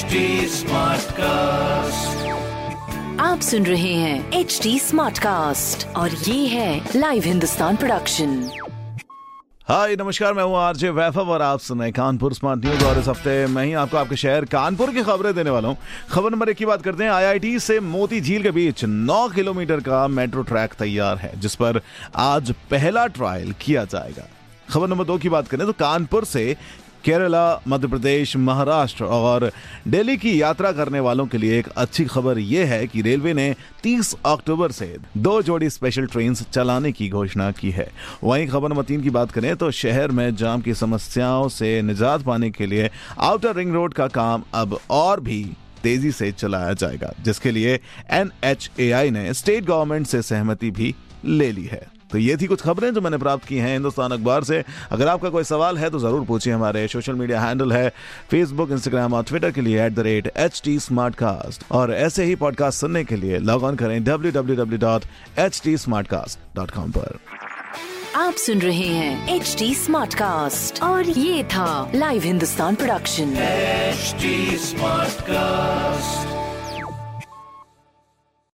HD Smartcast. आप सुन रहे हैं एच डी स्मार्ट कास्ट और ये है लाइव हिंदुस्तान प्रोडक्शन हाय नमस्कार मैं हूँ आरजे वैभव और आप सुन रहे कानपुर स्मार्ट न्यूज़ और इस हफ़्ते मैं ही आपको आपके शहर कानपुर की खबरें देने वाला हूँ। खबर नंबर एक की बात करते हैं आईआईटी से मोती झील के बीच 9 किलोमीटर का मेट्रो ट्रैक तैयार है जिस पर आज पहला ट्रायल किया जाएगा। खबर नंबर दो की बात करें तो कानपुर से केरला, मध्य प्रदेश, महाराष्ट्र और दिल्ली की यात्रा करने वालों के लिए एक अच्छी खबर यह है कि रेलवे ने 30 अक्टूबर से दो जोड़ी स्पेशल ट्रेन चलाने की घोषणा की है। वहीं खबर मतीन की बात करें तो शहर में जाम की समस्याओं से निजात पाने के लिए आउटर रिंग रोड का काम अब और भी तेज़ी से चलाया जाएगा, जिसके लिए एनएचएआई ने स्टेट गवर्नमेंट से सहमति भी ले ली है। तो ये थी कुछ खबरें जो मैंने प्राप्त की हैं हिंदुस्तान अखबार से। अगर आपका कोई सवाल है तो ज़रूर पूछिए हमारे सोशल मीडिया हैंडल है फेसबुक इंस्टाग्राम और ट्विटर के लिए at the rate H T smart cast और ऐसे ही पॉडकास्ट सुनने के लिए लॉग ऑन करें W W W dot H T smart cast dot com पर। आप सुन रहे हैं एच टी स्मार्ट कास्ट और ये था live Hindustan production smart Smartcast.